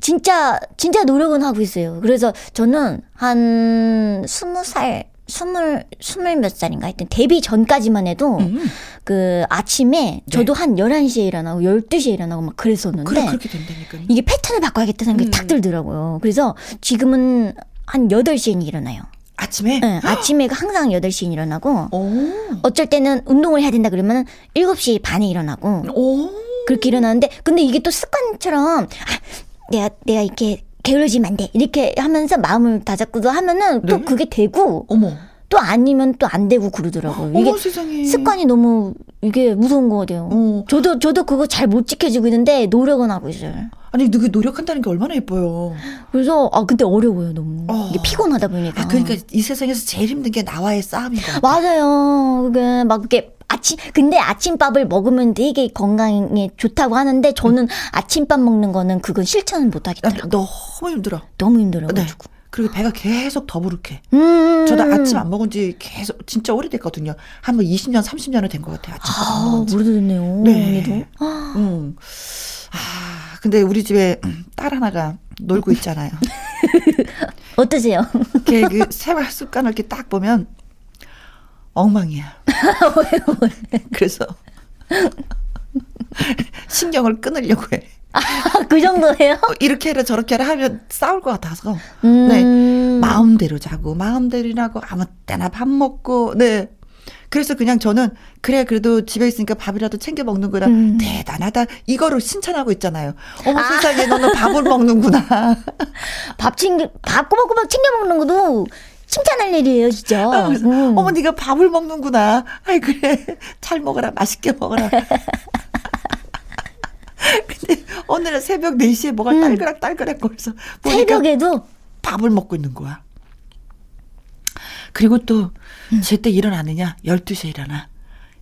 진짜 진짜 노력은 하고 있어요. 그래서 저는 한 스무 살 스물 스물 몇 살인가 하여튼 데뷔 전까지만 해도 음. 그 아침에 저도 네. 한 11시에 일어나고 12시에 일어나고 막 그랬었는데 그래, 그렇게 된다니까요. 이게 패턴을 바꿔야겠다 생각이 음. 딱 들더라고요. 그래서 지금은 한 8시에 일어나요. 아침에? 네, 아침에 항상 8시에 일어나고 오. 어쩔 때는 운동을 해야 된다 그러면 7시 반에 일어나고 오. 그렇게 일어나는데 근데 이게 또 습관처럼 아, 내가 내가 이렇게 게을러지면 안 돼. 이렇게 하면서 마음을 다잡고도 하면은 또 네? 그게 되고. 어머. 또 아니면 또 안 되고 그러더라고요. 이게 세상에. 습관이 너무 이게 무서운 거 같아요. 어. 저도 저도 그거 잘 못 지켜지고 있는데 노력은 하고 있어요. 아니 누구 노력한다는 게 얼마나 예뻐요. 그래서 아 근데 어려워요 너무. 어. 이게 피곤하다 보니까. 아, 그러니까 이 세상에서 제일 힘든 게 나와의 싸움인 거 맞아요. 그게 막 이렇게 아침 근데 아침밥을 먹으면 되게 건강에 좋다고 하는데 저는 음. 아침밥 먹는 거는 그건 실천을 못 하겠더라고요. 너무 힘들어. 너무 힘들어 네. 그리고 배가 계속 더부룩해. 음. 저도 아침 안 먹은 지 계속 진짜 오래됐거든요. 한 뭐 20년, 30년은 된 것 같아요. 아침밥 아. 오래됐네요. 네. 음. 아, 근데 우리 집에 딸 하나가 놀고 있잖아요. 어떠세요? 걔그 생활 습관을 이렇게 딱 보면 엉망이야. 왜, 왜? 그래서 신경을 끊으려고 해. 아, 그 정도예요? 어, 이렇게 해라 저렇게 해라 하면 싸울 것 같아서. 음. 네. 마음대로 자고 마음대로 일하고 아무 때나 밥 먹고 네. 그래서 그냥 저는 그래 그래도 집에 있으니까 밥이라도 챙겨 먹는구나 음. 대단하다 이거를 신천하고 있잖아요. 어머 아. 세상에 너는 밥을 먹는구나. 밥 챙겨 밥 꼬박꼬박 챙겨 먹는 것도 칭찬할 일이에요, 진짜. 아, 음. 어머, 네가 밥을 먹는구나. 아이, 그래. 잘 먹어라. 맛있게 먹어라. 근데 오늘은 새벽 4시에 뭐가 음. 딸그락 딸그락 거려서 새벽에도 밥을 먹고 있는 거야. 그리고 또 음. 제때 일어나느냐? 12시에 일어나.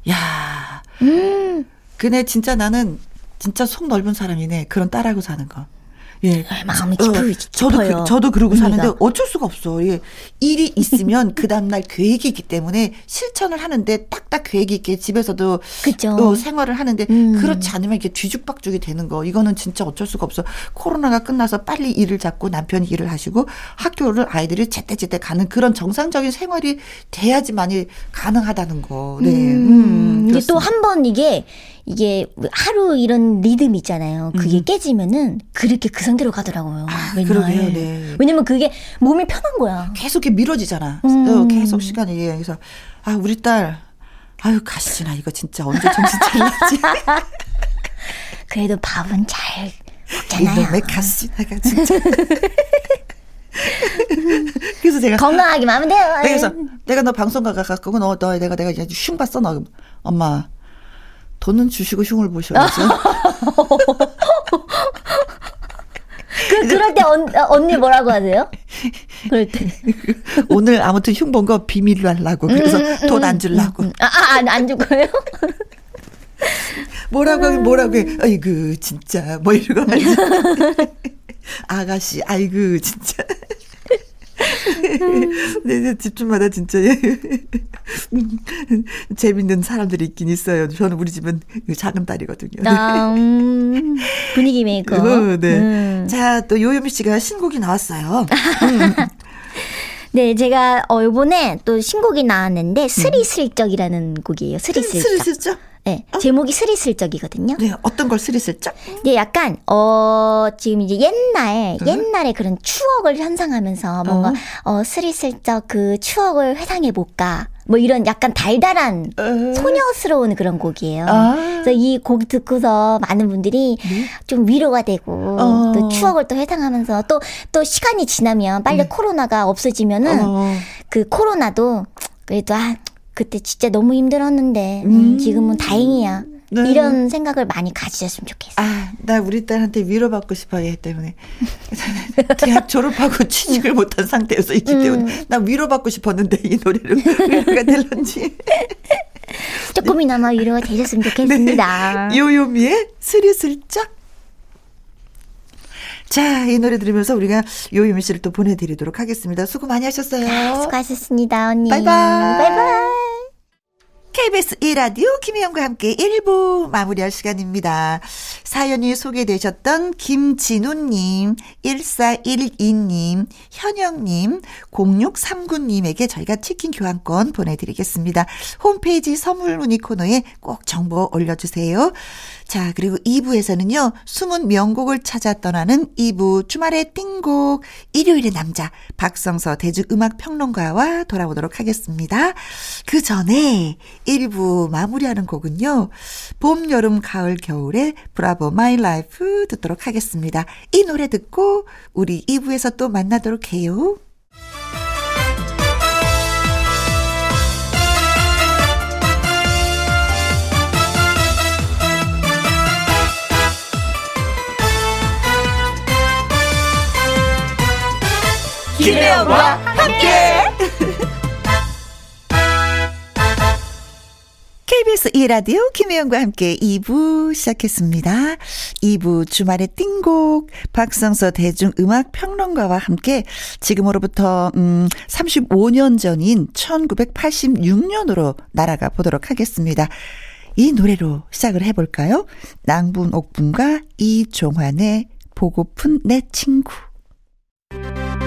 야. 음. 그네 진짜 나는 진짜 속 넓은 사람이네. 그런 딸하고 사는 거. 예. 마음이 깊, 어, 저도 그, 저도 그러고 사는데 어쩔 수가 없어. 예. 일이 있으면 그 다음 날 계획이 있기 때문에 실천을 하는데 딱딱 계획이 있게 집에서도 그쵸. 어, 생활을 하는데 음. 그렇지 않으면 이게 뒤죽박죽이 되는 거. 이거는 진짜 어쩔 수가 없어. 코로나가 끝나서 빨리 일을 잡고 남편이 일을 하시고 학교를 아이들이 제때제때 가는 그런 정상적인 생활이 돼야지만이 가능하다는 거. 네. 음. 음 이게 또 한 번 이게 이게 하루 이런 리듬 있잖아요. 그게 음. 깨지면은 그렇게 그 상태로 가더라고요. 아, 그러게요. 네. 왜냐면 그게 몸이 편한 거야. 계속 이렇게 미뤄지잖아. 음. 어, 계속 시간이 그래서 아 우리 딸 아유 가시나 이거 진짜 언제 정신 차리지 그래도 밥은 잘 먹잖아요. 이놈의 가시나가 진짜. 그래서 제가 건강하기만 하면 돼요. 그래서 내가 너 방송 가갖고 너, 너 내가 내가 이제 흉 봤어 너 엄마 돈은 주시고 흉을 보셔야죠. 그, 그럴 때 언, 언니 뭐라고 하세요? 그럴 때. 오늘 아무튼 흉 본 거 비밀로 하려고. 그래서 음, 음, 음 돈안 주려고. 음, 아, 아, 안, 안줄 거예요? 뭐라고 하긴 뭐라고 해. 아이고, 진짜. 뭐 이러고 하지. 아가씨, 아이고, 진짜. 네, 네, 집집마다 진짜 재밌는 사람들이 있긴 있어요. 저는 우리 집은 작은 딸이거든요. 아, 음, 분위기 메이커. 어, 네. 음. 자, 또 요요미 씨가 신곡이 나왔어요. 음. 네, 제가 어 요번에 또 신곡이 나왔는데 스리슬쩍이라는 곡이에요. 스리슬쩍. 스리슬쩍? 네, 어? 제목이 스리슬쩍이거든요. 네, 어떤 걸 스리슬쩍? 네, 약간 어 지금 이제 옛날 음. 옛날에 그런 추억을 회상하면서 뭔가 어, 어 스리슬쩍 그 추억을 회상해 볼까. 뭐 이런 약간 달달한 어. 소녀스러운 그런 곡이에요. 아. 그래서 이 곡 듣고서 많은 분들이 네? 좀 위로가 되고 어. 또 추억을 또 회상하면서 또또 시간이 지나면 빨리 네. 코로나가 없어지면은 어. 그 코로나도 그래도 아 그때 진짜 너무 힘들었는데 음. 음. 지금은 다행이야. 네. 이런 생각을 많이 가지셨으면 좋겠어요. 아, 나 우리 딸한테 위로받고 싶어 얘 때문에. 대학 졸업하고 취직을 못한 상태에서 있기 음. 때문에 나 위로받고 싶었는데 이 노래를 위로가 될런지. 조금이나마 위로가 되셨으면 좋겠습니다. 네. 요요미의 스리슬쩍. 자, 이 노래 들으면서 우리가 요요미 씨를 또 보내드리도록 하겠습니다. 수고 많이 하셨어요. 아, 수고하셨습니다, 언니. 바이바이. 바이바이. KBS 1라디오 김혜영과 함께 1부 마무리할 시간입니다. 사연이 소개되셨던 김진우님, 1412님, 현영님, 0639님에게 저희가 치킨 교환권 보내드리겠습니다. 홈페이지 선물 문의 코너에 꼭 정보 올려주세요. 자, 그리고 2부에서는요, 숨은 명곡을 찾아 떠나는 2부 주말의 띵곡, 일요일의 남자, 박성서 대중음악평론가와 돌아오도록 하겠습니다. 그 전에 1부 마무리하는 곡은요, 봄, 여름, 가을, 겨울의 Bravo My Life 듣도록 하겠습니다. 이 노래 듣고 우리 2부에서 또 만나도록 해요. 김혜영과 함께. KBS 2라디오 김혜영과 함께 2부 시작했습니다. 2부 주말의 띵곡 박성서 대중음악 평론가와 함께 지금으로부터 음 35년 전인 1986년으로 날아가 보도록 하겠습니다. 이 노래로 시작을 해볼까요? 낭분 옥분과 이종환의 보고픈 내 친구.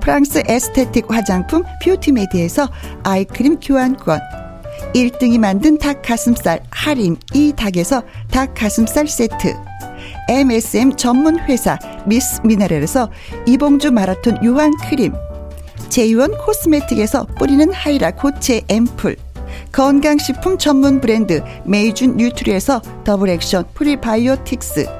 프랑스 aesthetic 화장품 뷰티메디에서 eye cream 교환권. 1등이 만든 닭 가슴살 할인 이 닭에서 닭 가슴살 세트. MSM 전문 회사 미스 미네랄에서 이봉주 마라톤 유황 크림. 제이원 코스메틱에서 뿌리는 하이라 고체 앰플. 건강식품 전문 브랜드 메이준 뉴트리에서 double action prebiotics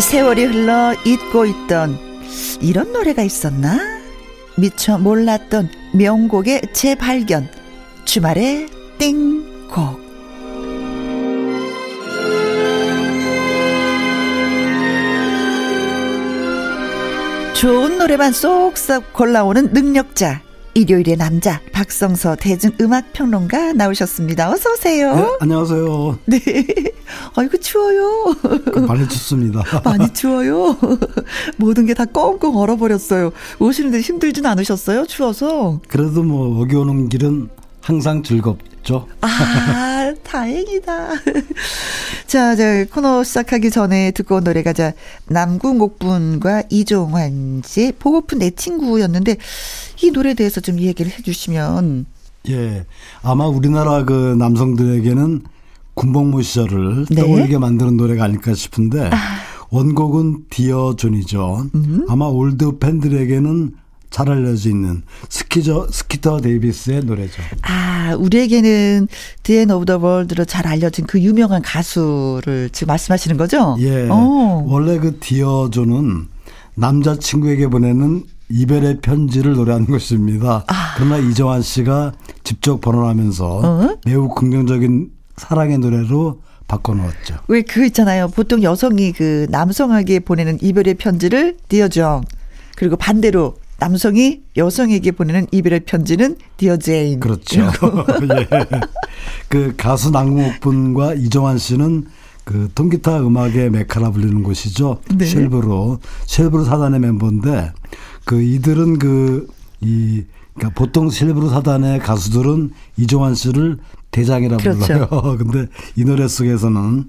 세월이 흘러 잊고 있던 이런 노래가 있었나? 미처 몰랐던 명곡의 재발견. 주말에 띵곡. 좋은 노래만 쏙쏙 골라오는 능력자. 일요일의 남자 박성서 대중음악평론가 나오셨습니다. 어서 오세요. 네, 안녕하세요. 네. 아이고 추워요. 많이 춥습니다. 많이 추워요. 모든 게 다 꽁꽁 얼어버렸어요. 오시는데 힘들진 않으셨어요? 추워서? 그래도 뭐 여기 오는 길은 항상 즐겁죠. 아, 다행이다. 자, 저 코너 시작하기 전에 듣고 온 노래가 자 남궁옥분과 이종환 씨 보고픈 내 친구였는데 이 노래에 대해서 좀 얘기를 해 주시면. 예, 아마 우리나라 그 남성들에게는 군복무 시절을 네? 떠올리게 만드는 노래가 아닐까 싶은데 아. 원곡은 Dear John이죠. 음. 아마 올드 팬들에게는 잘 알려져 있는 스키저 스키터 데이비스의 노래죠. 아, 우리에게는 The End of the World로 잘 알려진 그 유명한 가수를 지금 말씀하시는 거죠? 예. 오. 어. 원래 그 Dear John은 남자친구에게 보내는 이별의 편지를 노래하는 것입니다. 아. 그러나 이정환 씨가 직접 번안하면서 어? 매우 긍정적인 사랑의 노래로 바꿔놓았죠. 왜 그 있잖아요. 보통 여성이 그 남성에게 보내는 이별의 편지를 Dear John 그리고 반대로 남성이 여성에게 보내는 이별의 편지는 Dear Jane. 그렇죠. 예. 그 가수 남궁옥분과 이정환 씨는 그 통기타 음악의 메카라 불리는 곳이죠. 네. 쉘브르 쉘브르 사단의 멤버인데 그 이들은 그 이 그러니까 보통 실브로 사단의 가수들은 이종환 씨를 대장이라 그렇죠. 불러요. 근데 이 노래 속에서는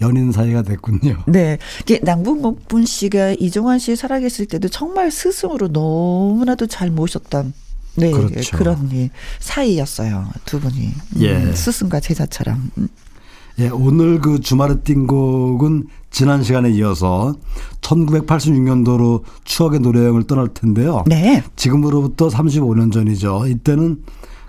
연인 사이가 됐군요. 네. 남궁옥분 씨가 이종환 씨 살아계실 때도 정말 스승으로 너무나도 잘 모셨던 네, 그렇죠. 그런 예, 사이였어요. 두 분이. 음, 예. 스승과 제자처럼. 음. 예, 오늘 그 주말의 띵곡은 지난 시간에 이어서 1986년도로 추억의 노래여행을 떠날 텐데요. 네. 지금으로부터 35년 전이죠. 이때는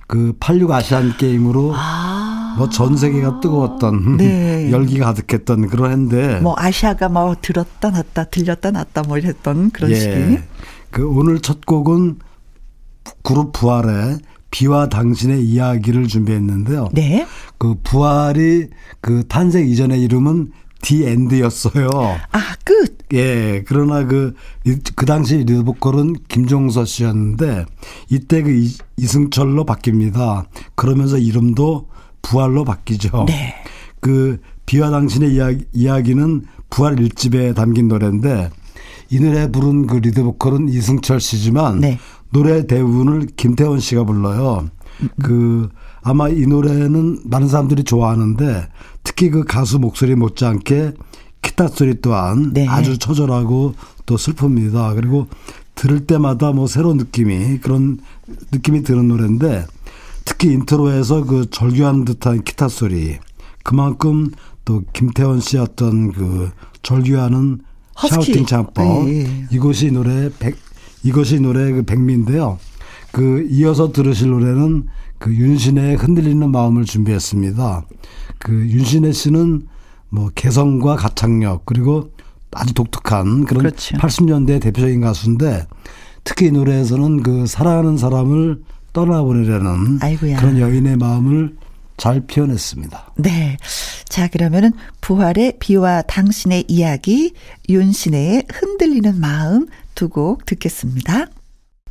그 86 아시안 게임으로 아. 뭐전 세계가 뜨거웠던 네. 열기가 가득했던 그런 해인데 뭐 아시아가 뭐 들었다 놨다 들렸다 놨다 뭐 이랬던 그런 예. 시기. 그 오늘 첫 곡은 그룹 부활의 비와 당신의 이야기를 준비했는데요. 네. 그 부활이 그 탄생 이전의 이름은 디 엔드였어요. 아, 끝. 예. 그러나 그, 그 당시 리드보컬은 김종서 씨였는데 이때 그 이, 이승철로 바뀝니다. 그러면서 이름도 부활로 바뀌죠. 네. 그 비와 당신의 이야기, 이야기는 부활 일집에 담긴 노래인데 이 노래 부른 그 리드보컬은 이승철 씨지만 네. 노래 대부분을 김태원 씨가 불러요. 그 아마 이 노래는 많은 사람들이 좋아하는데 특히 그 가수 목소리 못지않게 기타 소리 또한 네. 아주 처절하고 또 슬픕니다. 그리고 들을 때마다 뭐 새로운 느낌이 그런 느낌이 드는 노래인데 특히 intro에서 그 절규하는 듯한 기타 소리 그만큼 또 김태원 씨 어떤 그 절규하는 shouting 창법 네. 이것이 노래 백 이것이 노래 그 백미인데요. 그 이어서 들으실 노래는 그 윤신의 흔들리는 마음을 준비했습니다. 그 윤신혜 씨는 뭐 개성과 가창력 그리고 아주 독특한 그런 그렇죠. 80년대 대표적인 가수인데 특히 이 노래에서는 그 사랑하는 사람을 떠나보내려는 아이고야. 그런 여인의 마음을 잘 표현했습니다. 네. 자, 그러면은 부활의 비와 당신의 이야기, 윤신혜의 흔들리는 마음 두 곡 듣겠습니다.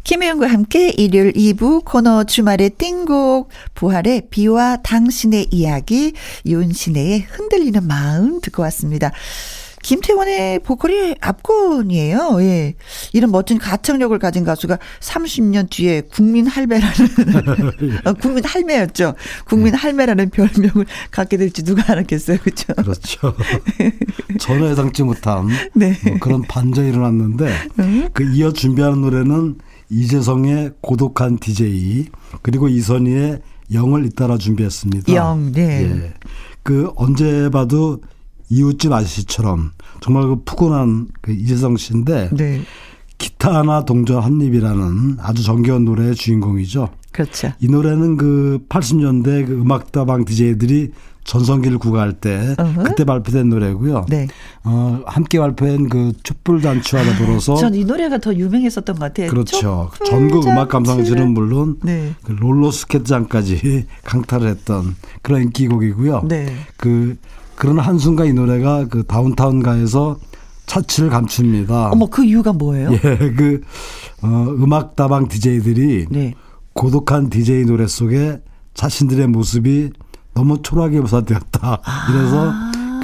김혜영과 함께 일요일 2부 코너 주말의 띵곡 부활의 비와 당신의 이야기 윤신혜의 흔들리는 마음 듣고 왔습니다. 김태원의 보컬이 압권이에요. 예. 이런 멋진 가창력을 가진 가수가 30년 뒤에 국민 할매라는 어, 국민 할매였죠. 국민 할매라는 별명을 갖게 될지 누가 알았겠어요. 그렇죠? 그렇죠. 전혀 예상치 못한 네. 뭐 그런 반전이 일어났는데 음? 그 이어 준비하는 노래는 이재성의 고독한 DJ 그리고 이선희의 영을 잇따라 준비했습니다. 영, 네. 예. 그 언제 봐도 이웃집 아저씨처럼 정말 그 푸근한 그 이재성 씨인데 네. 기타 하나 동전 한 입이라는 아주 정겨운 노래의 주인공이죠. 그렇죠. 이 노래는 그 80년대 그 음악다방 DJ들이 전성기를 구가할 때 uh-huh. 그때 발표된 노래고요. 네. 어, 함께 발표한 그 촛불 잔치와 더불어서 전 이 노래가 더 유명했었던 것 같아요. 그렇죠. 전국 음악 감상실은 물론 네. 그 롤러 스케트장까지 강타를 했던 그런 인기곡이고요. 네. 그 그런 한순간 이 노래가 그 다운타운가에서 차치를 감춥니다. 어머 그 이유가 뭐예요? 예, 그 어, 음악 다방 DJ들이 네. 고독한 DJ 노래 속에 자신들의 모습이 너무 초라하게 묘사되었다. 이래서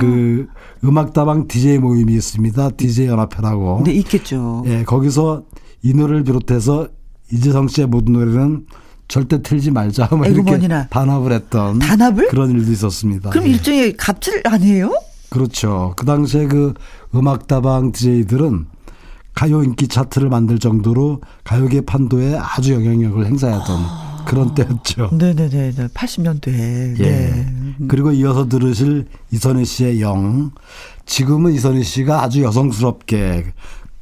그 음악다방 DJ 모임이 있습니다. DJ 연합회라고. 네 있겠죠. 예, 거기서 이 노래를 비롯해서 이재성 씨의 모든 노래는 절대 틀지 말자. 뭐 이렇게 에그머니나. 단합을 했던 단합을? 그런 일도 있었습니다. 그럼 예. 일종의 갑질 아니에요? 그렇죠. 그 당시에 그 음악다방 DJ들은 가요 인기 차트를 만들 정도로 가요계 판도에 아주 영향력을 행사하던 그런 때였죠. 네네네. 80년대에. 예. 네. 그리고 이어서 들으실 이선희 씨의 영. 지금은 이선희 씨가 아주 여성스럽게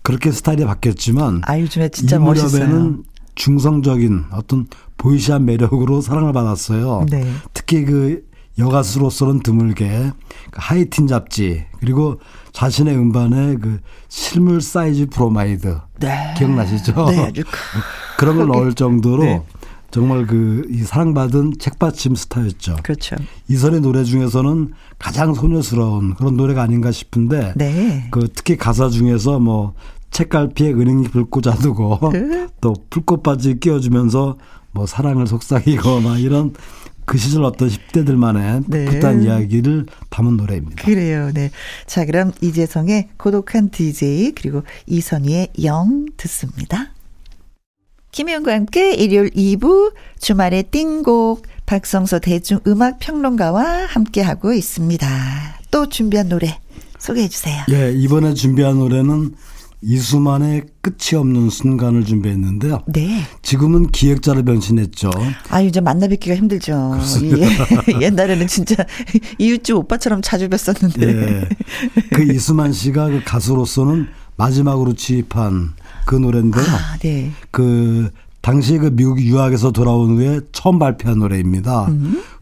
그렇게 스타일이 바뀌었지만 아 요즘에 진짜 이 멋있어요. 중성적인 어떤 보이시한 매력으로 사랑을 받았어요. 네. 특히 그 여가수로서는 드물게 그 하이틴 잡지 그리고 자신의 음반에 그 실물 사이즈 브로마이드 네. 기억나시죠? 네, 그런 걸 넣을 정도로 네. 정말 그 이 사랑받은 책받침 스타였죠. 그렇죠. 이선의 노래 중에서는 가장 소녀스러운 그런 노래가 아닌가 싶은데 네. 그 특히 가사 중에서 뭐 책갈피에 은행잎을 꽂아두고 네. 또 풀꽃반지 끼워주면서 뭐 사랑을 속삭이거나 이런 그 시절 어떤 10대들만의 네. 그딴 이야기를 담은 노래입니다. 그래요. 네. 자, 그럼 이재성의 고독한 DJ 그리고 이선희의 영 듣습니다. 김혜영과 함께 일요일 2부 주말의 띵곡 박성서 대중음악평론가와 함께하고 있습니다. 또 준비한 노래 소개해 주세요. 예, 이번에 준비한 노래는 이수만의 끝이 없는 순간을 준비했는데요. 네. 지금은 기획자를 변신했죠. 아, 이제 만나 뵙기가 힘들죠. 예. 옛날에는 진짜 이웃집 오빠처럼 자주 뵀었는데. 예. 그 이수만 씨가 그 가수로서는 마지막으로 취입한 그 노래인데요. 아, 네. 그 당시 그 미국 유학에서 돌아온 후에 처음 발표한 노래입니다.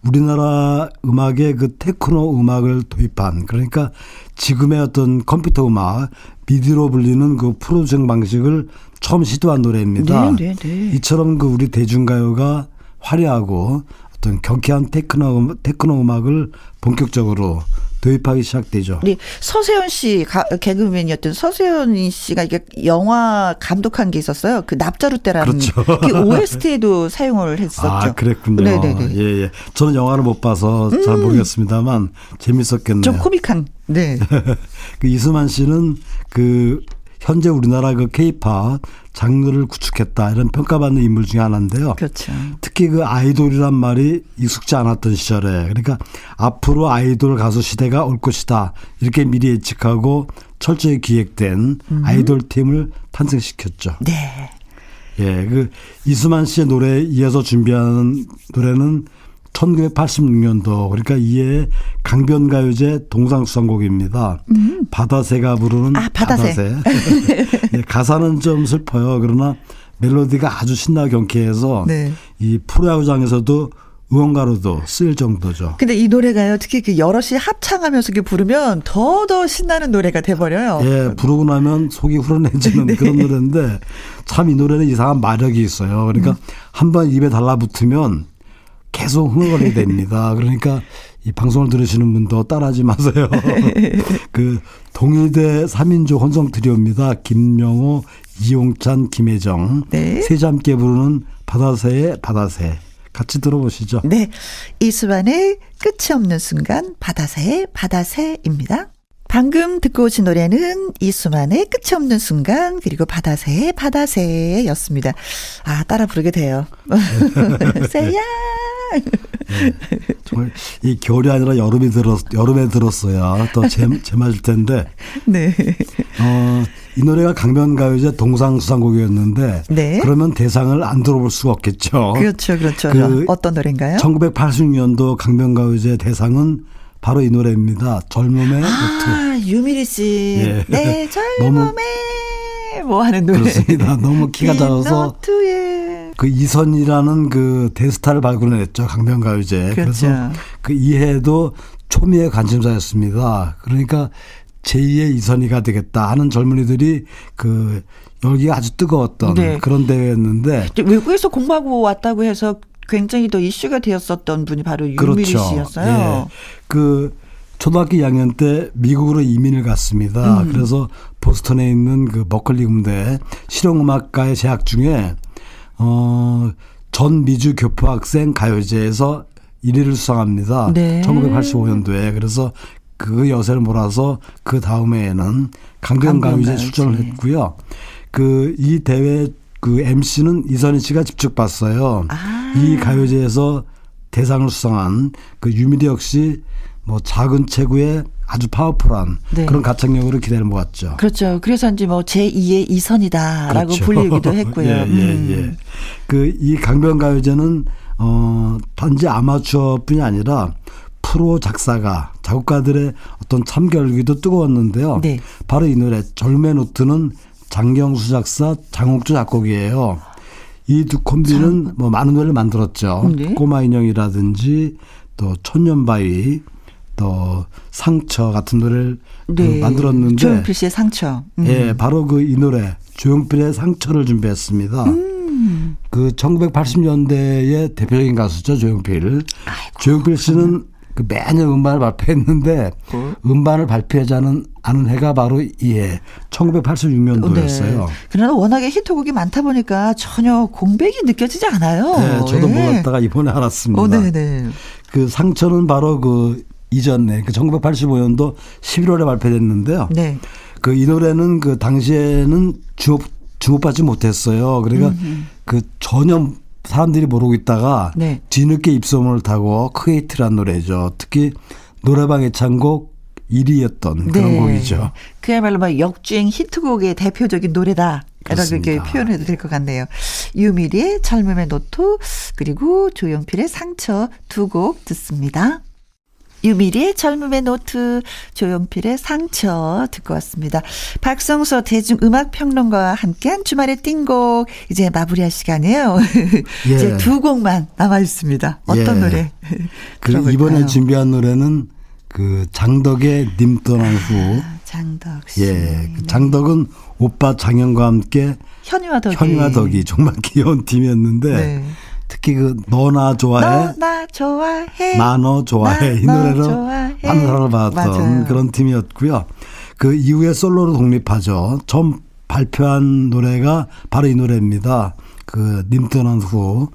우리나라 음악에 그 테크노 음악을 도입한 그러니까 지금의 어떤 컴퓨터 음악 미디로 불리는 그 프로듀싱 방식을 처음 시도한 노래입니다. 네, 네, 네. 이처럼 그 우리 대중가요가 화려하고 어떤 경쾌한 테크노 음- 테크노 음악을 본격적으로 도입하기 시작되죠. 우리 서세현 씨 가, 개그맨이었던 서세현 씨가 이게 영화 감독한 게 있었어요. 그 납자루 때라는 그렇죠. 그 OST에도 사용을 했었죠. 아, 그랬군요. 네 네 네. 예, 예. 저는 영화를 못 봐서 잘 모르겠습니다만 재밌었겠네요. 좀 코믹한. 네. 그 이수만 씨는 그 현재 우리나라 그 케이팝 장르를 구축했다 이런 평가받는 인물 중에 하나인데요. 그렇죠. 특히 그 아이돌이란 말이 익숙지 않았던 시절에 그러니까 앞으로 아이돌 가수 시대가 올 것이다 이렇게 미리 예측하고 철저히 기획된 아이돌 팀을 탄생시켰죠. 네. 예, 그 이수만 씨의 노래에 이어서 준비한 노래는 1986년도 그러니까 이해 강변가요제 동상수상곡입니다. 바다새가 부르는 아, 바다새. 예, 가사는 좀 슬퍼요. 그러나 멜로디가 아주 신나고 경쾌해서 네. 이 프로야구장에서도 응원가로도 쓰일 정도죠. 근데 이 노래가요. 특히 그 여럿이 합창하면서 부르면 더더 신나는 노래가 돼버려요. 예, 부르고 나면 속이 후련해지는 네. 그런 노래인데 참 이 노래는 이상한 마력이 있어요. 그러니까 한번 입에 달라붙으면 계속 흥얼거리게 됩니다. 그러니까 이 방송을 들으시는 분도 따라하지 마세요. 그 동일대 3인조 혼성 트리오입니다. 김명호, 이용찬, 김혜정. 네. 세자 함께 부르는 바다새의 바다새. 같이 들어보시죠. 네. 이수만의 끝이 없는 순간 바다새의 바다새입니다. 방금 듣고 오신 노래는 이수만의 끝이 없는 순간 그리고 바다새의 바다새였습니다. 아 따라 부르게 돼요. 새야. 정말 이 겨울이 아니라 여름이 들었 여름에 들었어야 또 제 제맛일 텐데 네. 어, 이 노래가 강변가요제 동상수상곡이었는데 네. 그러면 대상을 안 들어볼 수가 없겠죠. 그렇죠, 그렇죠. 그 어떤 노래인가요? 1986년도 강변가요제 대상은 바로 이 노래입니다. 젊음의 노트. 아 유미리 씨. 예. 네 젊음에 뭐 하는 노래. 그렇습니다. 너무 키가 이 작아서. 그 이선이라는 그 대스타를 발굴했죠. 강변가요제. 그렇죠. 그래서 그 이해도 초미의 관심사였습니다. 그러니까 제2의 이선희가 되겠다 하는 젊은이들이 그 열기가 아주 뜨거웠던 네. 그런 대회였는데 외국에서 공부하고 왔다고 해서 굉장히 더 이슈가 되었었던 분이 바로 유미리 그렇죠. 씨였어요. 예. 그 초등학교 2학년 때 미국으로 이민을 갔습니다. 음. 그래서 보스턴에 있는 그 버클리 음대 실용음악과에 재학 중에 어전 미주 교포 학생 가요제에서 1위를 수상합니다. 네. 1985년도에 그래서 그 여세를 몰아서 그 다음해에는 강변 가요제 출전을 했고요. 그 이 대회 그 MC는 이선희 씨가 직접 봤어요. 아. 이 가요제에서 대상을 수상한 그 유미리 역시 뭐 작은 체구의 아주 파워풀한 네. 그런 가창력으로 기대를 모았죠. 그렇죠. 그래서인지 뭐 제2의 이선이다라고 그렇죠. 불리기도 했고요. 예, 예, 예. 음. 그이 강변가요제는 어 단지 아마추어뿐이 아니라 프로 작사가 작곡가들의 어떤 참가 열기도 뜨거웠는데요. 네. 바로 이 노래 젊의 노트는 장경수 작사, 장옥주 작곡이에요. 이 두 콤비는 참. 뭐 많은 노래를 만들었죠. 네. 꼬마 인형이라든지 또 천년바위 또 상처 같은 노래를 그 네. 그 만들었는데 조용필 씨의 상처. 음. 예, 바로 그 이 노래 조용필의 상처를 준비했습니다. 음. 그 1980년대의 대표적인 가수죠 조용필. 아이고, 조용필 씨는 그 매년 음반을 발표했는데 그? 음반을 발표하지 않은 해가 바로 이해 1986년도였어요. 네. 그러나 워낙에 히트곡이 많다 보니까 전혀 공백이 느껴지지 않아요. 네, 저도 네. 몰랐다가 이번에 알았습니다. 어, 네, 네. 그 상처는 바로 그 이전에 그 1985년도 11월에 발표됐는데요. 네. 그 이 노래는 그 당시에는 주목 주목받지 못했어요. 그러니까 음흠. 그 전혀 사람들이 모르고 있다가 네. 뒤늦게 입소문을 타고 크게 히트란 노래죠. 특히 노래방 애창곡 1위였던 그런 네. 곡이죠. 그야말로 막 역주행 히트곡의 대표적인 노래다. 이렇게 표현해도 될 것 같네요. 유미리의 젊음의 노트 그리고 조용필의 상처 두 곡 듣습니다. 유미리의 젊음의 노트, 조용필의 상처 듣고 왔습니다. 박성서 대중음악평론가와 함께한 주말의 띵곡 이제 마무리할 시간이에요. 예. 이제 두 곡만 남아 있습니다. 어떤 예. 노래? 그 이번에 준비한 노래는 그 장덕의 님 떠난 후. 아, 장덕 씨. 예. 그 장덕은 오빠 장현과 함께 현이와 덕이. 현이와 덕이 정말 귀여운 팀이었는데 네. 특히 그 너나 좋아해 너나 좋아해 나너 좋아해 이 노래로. 많은 사랑을 받았던 맞아요. 그런 팀이었고요. 그 이후에 솔로로 독립하죠. 처음 발표한 노래가 바로 이 노래입니다. 그님 떠난 후.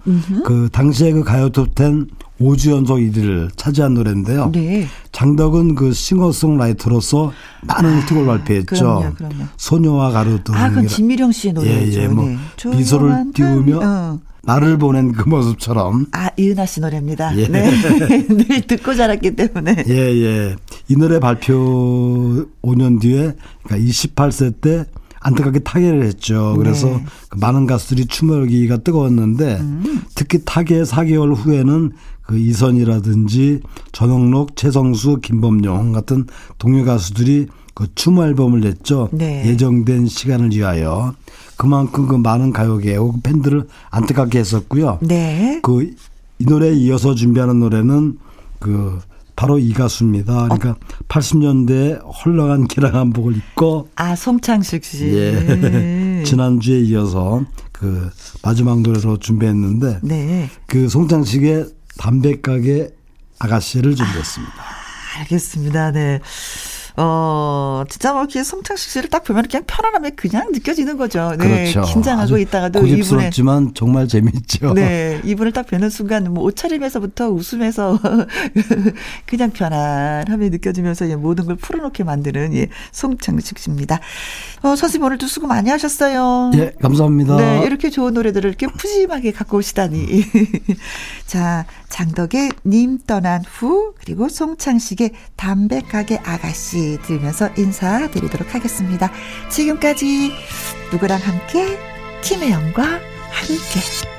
그 당시에 그 가요 톱텐 5주 연속 1위를 차지한 노래인데요. 네. 장덕은 그 싱어송라이터로서 많은 히트곡을 아, 발표했죠. 그럼요, 그럼요. 소녀와 가로등. 아, 그 진미령 씨의 노래죠. 예, 예. 뭐 네. 미소를 띄우며 어. 나를 보낸 그 모습처럼. 아, 이은하 씨 노래입니다. 예. 네. 늘 듣고 자랐기 때문에. 예, 예. 이 노래 발표 5년 뒤에, 그러니까 28세 때 안타깝게 타계를 했죠. 그래서 네. 그 많은 가수들이 추모하기가 뜨거웠는데 음. 특히 타계 4개월 후에는 그 이선이라든지 전영록, 최성수, 김범용 같은 동료 가수들이 그 추모 앨범을 냈죠. 네. 예정된 시간을 위하여. 그만큼 그 많은 가요계 혹은 팬들을 안타깝게 했었고요. 네. 그 이 노래에 이어서 준비하는 노래는 그 바로 이 가수입니다. 그러니까 어. 80년대 헐렁한 기랑한복을 입고 아 송창식 씨. 예. 지난주에 이어서 그 마지막 노래로 준비했는데 네. 그 송창식의 담배 가게 아가씨를 준비했습니다. 아, 알겠습니다. 네. 어, 진짜 뭐 이렇게 송창식 씨를 딱 보면 그냥 편안함이 그냥 느껴지는 거죠. 네. 그렇죠. 긴장하고 있다가도 고집스럽지만 이분의, 정말 재밌죠. 네. 이분을 딱 뵈는 순간 뭐 옷차림에서부터 웃으면서 그냥 편안함이 느껴지면서 예, 모든 걸 풀어놓게 만드는 예, 송창식 씨입니다. 어, 선생님 오늘도 수고 많이 하셨어요. 예, 감사합니다. 네. 이렇게 좋은 노래들을 이렇게 푸짐하게 갖고 오시다니. 자, 장덕의 님 떠난 후 그리고 송창식의 담백하게 아가씨 들으면서 인사드리도록 하겠습니다. 지금까지 누구랑 함께 김혜영과 함께